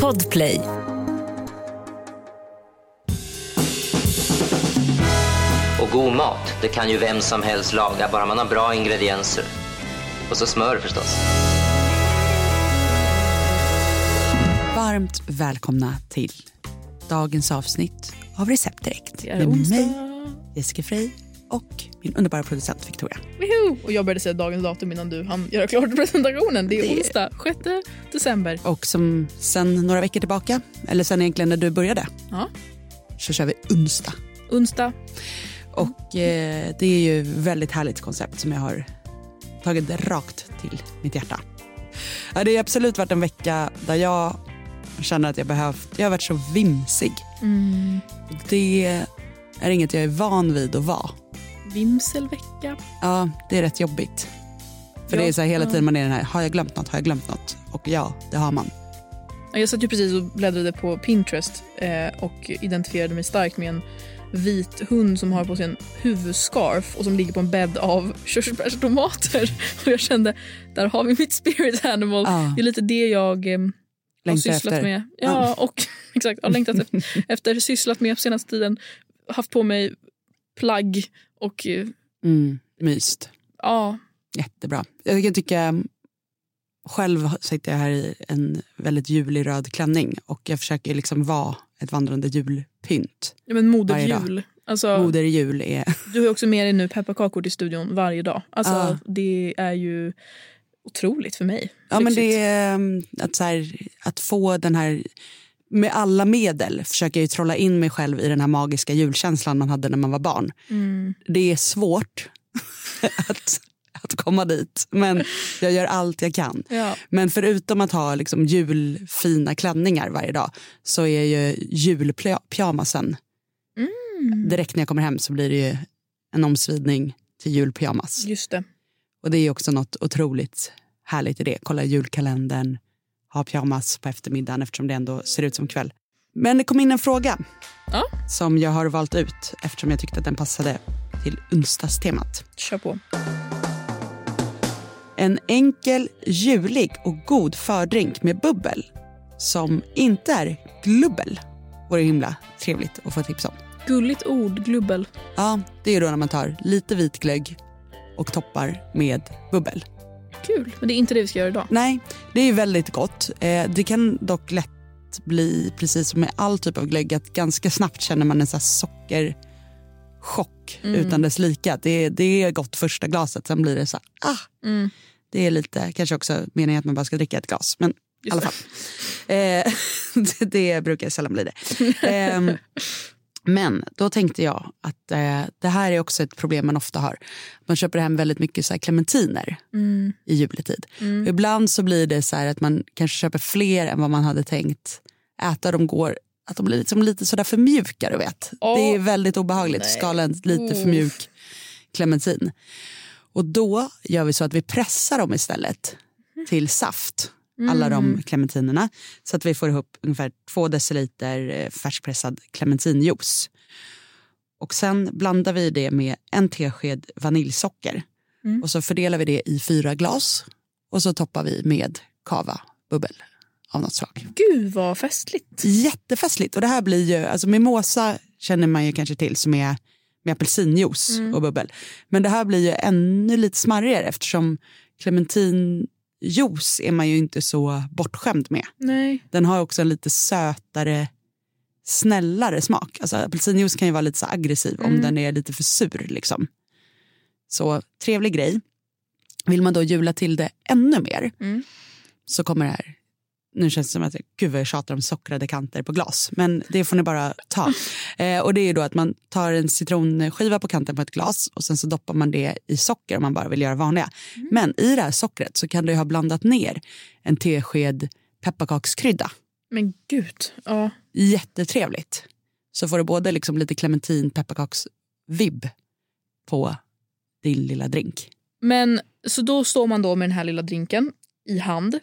Podplay. Och god mat, det kan ju vem som helst laga, bara man har bra ingredienser. Och så smör förstås. Varmt välkomna till dagens avsnitt av Recept Direkt. Med onsdag. mig, Jessica Frey och min underbara producent Victoria. Woho! Och jag började säga dagens datum innan du hann göra klart presentationen. Det är Det- onsdag, 6 december. Och som sen några veckor tillbaka, eller sen egentligen när du började, Ja. så kör vi onsdag. Onsdag. Och eh, det är ju väldigt härligt koncept som jag har tagit rakt till mitt hjärta. Ja, det har absolut varit en vecka där jag känner att jag behövt, jag har varit så vimsig. Mm. Det är inget jag är van vid att vara. Vimselvecka. Ja, det är rätt jobbigt. För Ja, det är så här hela ja. tiden man är den här, har jag glömt något, har jag glömt något? Och ja, det har man. Ja, Jag satt ju precis och bläddrade på Pinterest eh, och identifierade mig starkt med en vit hund som har på sig en huvudscarf och som ligger på en bädd av körsbärstomater. Och jag kände, där har vi mitt spirit animal. Ja. Det är lite det jag eh, har sysslat efter. med. Ja, och exakt, har längtat efter, efter, sysslat med på senaste tiden. Haft på mig plagg och eh, Mm, myst. ja, Jättebra. Jag kan tycka, själv sitter jag här i en väldigt julig röd klänning och jag försöker liksom vara ett vandrande julpynt. ja men Varje dag. moderjul. Alltså, Moder jul är... Du har också med dig nu pepparkakor till studion varje dag. Alltså, Ja. Det är ju otroligt för mig. Ja, men det um, att, här, att få den här... Med alla medel försöker jag trolla in mig själv i den här magiska julkänslan man hade när man var barn. Mm. Det är svårt att, att komma dit, men jag gör allt jag kan. Ja. Men förutom att ha liksom julfina klänningar varje dag så är ju julpyjamasen... Mm. Direkt när jag kommer hem så blir det en omsvidning till julpyjamas. Just det. Och det är också något otroligt härligt i det. Kolla julkalendern, ha pyjamas på eftermiddagen eftersom det ändå ser ut som kväll. Men det kom in en fråga Ja. som jag har valt ut eftersom jag tyckte att den passade till onsdagstemat. Kör på. En enkel, julig och god fördrink med bubbel som inte är glubbel vore himla trevligt att få tips om. Gulligt ord, glubbel. Ja, det är då när man tar lite vitglögg och toppar med bubbel. Kul. Men det är inte det vi ska göra idag. Nej, det är väldigt gott. Eh, det kan dock lätt bli, precis som med all typ av glögg, att ganska snabbt känner man en så sockerchock Mm. utan dess like. Det, det är gott första glaset, sen blir det så här, ah, Mm. det är lite, kanske också meningen att man bara ska dricka ett glas. Men i alla fall. Eh, det, det brukar sällan bli det. Ehm, men då tänkte jag att eh, det här är också ett problem man ofta har. Man köper hem väldigt mycket så clementiner Mm. i juletid. Mm. Ibland så blir det så här att man kanske köper fler än vad man hade tänkt äta. De går, att de blir liksom lite sådär för mjuka, du vet. Åh, det är väldigt obehagligt att skala en lite för mjuk clementin. Och då gör vi så att vi pressar dem istället till saft. Alla de Mm. clementinerna. Så att vi får ihop ungefär två deciliter eh, färskpressad clementinjuice. Och sen blandar vi det med en tesked vaniljsocker. Mm. Och så fördelar vi det i fyra glas. Och så toppar vi med kava bubbel av något slag. Gud vad festligt. Jättefestligt. Och det här blir ju, alltså mimosa känner man ju kanske till som är med apelsinjuice Mm. och bubbel. Men det här blir ju ännu lite smarrigare eftersom clementinjuice är man ju inte så bortskämd med. Nej. Den har också en lite sötare, snällare smak. Alltså apelsinjuice kan ju vara lite så aggressiv om Mm. den är lite för sur. Liksom. Så trevlig grej. Vill man då jula till det ännu mer Mm. så kommer det här. Nu känns det som att gud vad jag tjatar om sockrade kanter på glas. Men det får ni bara ta. Eh, och det är då att man tar en citronskiva på kanten på ett glas och sen så doppar man det i socker om man bara vill göra vanliga. Men i det här sockret så kan du ha blandat ner en tesked pepparkakskrydda. Men gud. Ja. Jättetrevligt. Så får du både liksom lite clementin pepparkaksvibb på din lilla drink. Men så då står man då med den här lilla drinken i hand.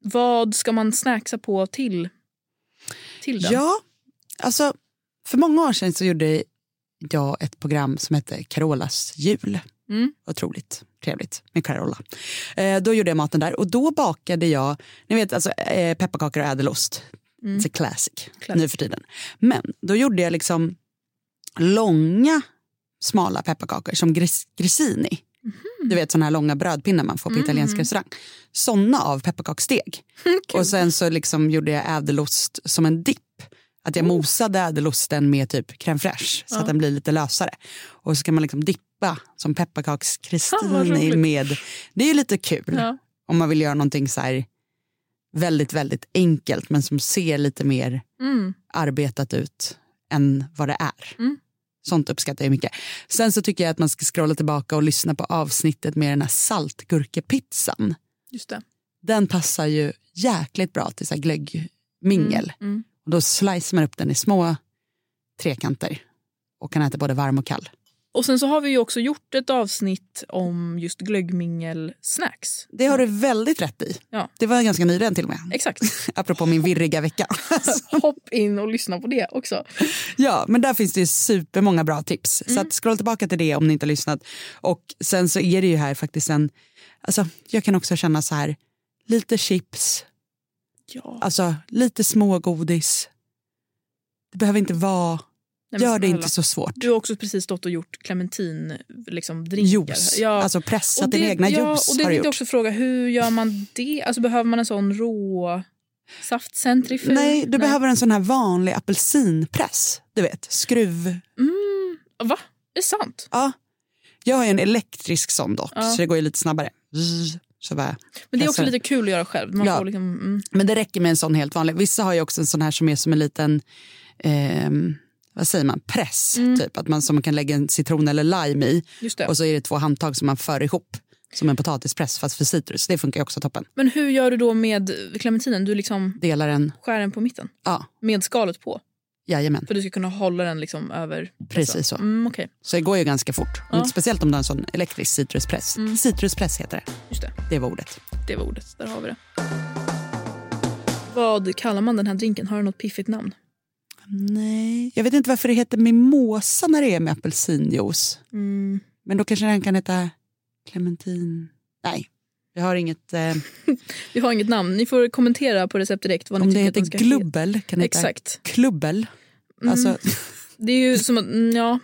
Vad ska man snacksa på till, till den? Ja, alltså för många år sedan så gjorde jag ett program som hette Carolas jul. Mm. Otroligt trevligt med Carola. Eh, då gjorde jag maten där och då bakade jag, ni vet alltså eh, pepparkakor och ädelost. Mm. It's classic, Classic. nu för tiden. Men då gjorde jag liksom långa smala pepparkakor som gris, grissini. Du vet sådana här långa brödpinnar man får på italiensk restaurang. Sådana av pepparkakssteg. och sen så liksom gjorde jag ädelost som en dipp. Att jag mosade ädelosten med typ crème fraîche så att den blir lite lösare. Och så kan man liksom dippa som vad pepparkakskristini roligt. med. Det är ju lite kul Ja. om man vill göra någonting så här väldigt, väldigt enkelt men som ser lite mer Mm. arbetat ut än vad det är. Mm. Sånt uppskattar jag mycket. Sen så tycker jag att man ska scrolla tillbaka och lyssna på avsnittet med den här saltgurkepizzan. Just det. Den passar ju jäkligt bra till så här glöggmingel. Mm. Och då slicear man upp den i små trekanter och kan äta både varm och kall. Och sen så har vi ju också gjort ett avsnitt om just glöggmingel-snacks. Det har du väldigt rätt i. Ja. Det var ganska nyligen till och med. Exakt. Apropå min virriga vecka. Hopp in och lyssna på det också. Ja, men där finns det ju supermånga bra tips. Så att scrolla tillbaka till det om ni inte har lyssnat. Och sen så är det ju här faktiskt en, alltså jag kan också känna så här, lite chips, Ja. alltså lite smågodis. Det behöver inte vara, Nej, gör det inte så svårt. Du har också precis stått och gjort clementin liksom. Juice, Ja. alltså pressat din egna ja, juice och det har tänkte jag också fråga, hur gör man det? Alltså behöver man en sån rå saftcentrifug? Nej, du behöver en sån här vanlig apelsinpress. Du vet, skruv. Mm, va? Är det sant? Ja. Jag har en elektrisk sån dock, Ja. så det går ju lite snabbare. Så bara Men det är också lite kul att göra själv. Man Ja. liksom, mm, Men det räcker med en sån helt vanlig. Vissa har ju också en sån här som är som en liten, ehm, vad säger man, press. Typ. Att man, som man kan lägga en citron eller lime i. Och så är det två handtag som man för ihop. Som en potatispress fast för citrus. Det funkar också toppen. Men hur gör du då med clementinen? Du liksom Delar en, skär den på mitten ja, med skalet på. jajamän. För du ska kunna hålla den liksom över... Precis så. Mm, Okej, Så det går ju ganska fort. Ja. Speciellt om du har en sån elektrisk citruspress. Citruspress heter det. just det. Det var ordet. Det var ordet. Där har vi det. Vad kallar man den här drinken? Har den något piffigt namn? Nej, jag vet inte varför det heter mimosa när det är med apelsinjuice. Mm. Men då kanske den kan heta clementin. Nej, jag har inget. Eh, Vi har inget namn. Ni får kommentera på recept direkt vad ni om det tycker att heter ska heta. glubbel kan det heta Exakt. klubbel. Mm. Alltså Det är ju som att, mm, ja,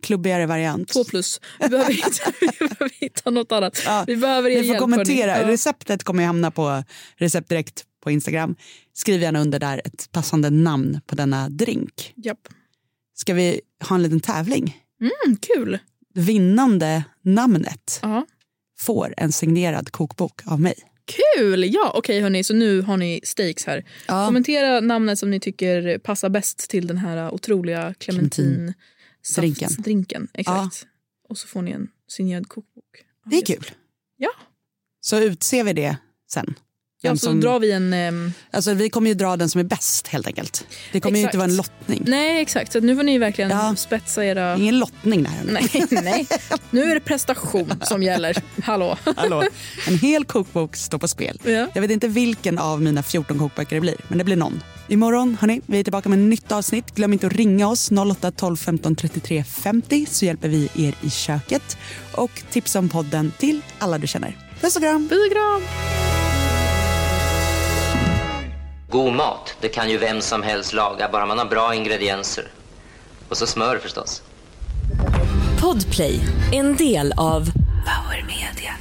klubbigare variant. två plus. Vi behöver hitta, vi behöver hitta något annat. Ja, Vi behöver er Ni får kommentera. Receptet kommer ju hamna på recept direkt på Instagram. Skriv gärna under där ett passande namn på denna drink. Japp. Ska vi ha en liten tävling? Mm, kul. Vinnande namnet Ja. får en signerad kokbok av mig. Kul! Ja, okej hörni, så nu har ni stakes här. Ja. Kommentera namnet som ni tycker passar bäst till den här otroliga clementin Drinken. drinken. Exakt. Och så får ni en signerad kokbok. Ja, Det är kul. Ja. Så utser vi det sen. Ja, så som- drar vi en... ehm, Alltså, vi kommer ju dra den som är bäst helt enkelt. Det kommer inte vara en lottning. nej, exakt. Så nu får ni verkligen Ja. spetsa era... Ingen lottning där. Nej, nej. Nu är det prestation som gäller. Hallå. Hallå. En hel kokbok står på spel. Ja. Jag vet inte vilken av mina 14 kokböcker det blir, men det blir någon. Imorgon, hörni, vi är tillbaka med ett nytt avsnitt. Glöm inte att ringa oss 08 12 15 33 50 så hjälper vi er i köket. Och tipsa om podden till alla du känner. Puss och kram! Puss och kram! God mat, det kan ju vem som helst laga, bara man har bra ingredienser. Och så smör förstås. Podplay, en del av Power Media.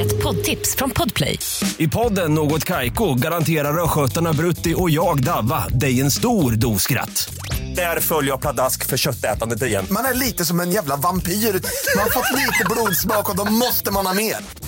Ett poddtips från Podplay. I podden Något Kaiko garanterar östgötarna Brutti och jag, Davva, dig en stor dos skratt. Där följer jag pladask för köttätandet igen. Man är lite som en jävla vampyr. Man har fått lite blodsmak och då måste man ha mer.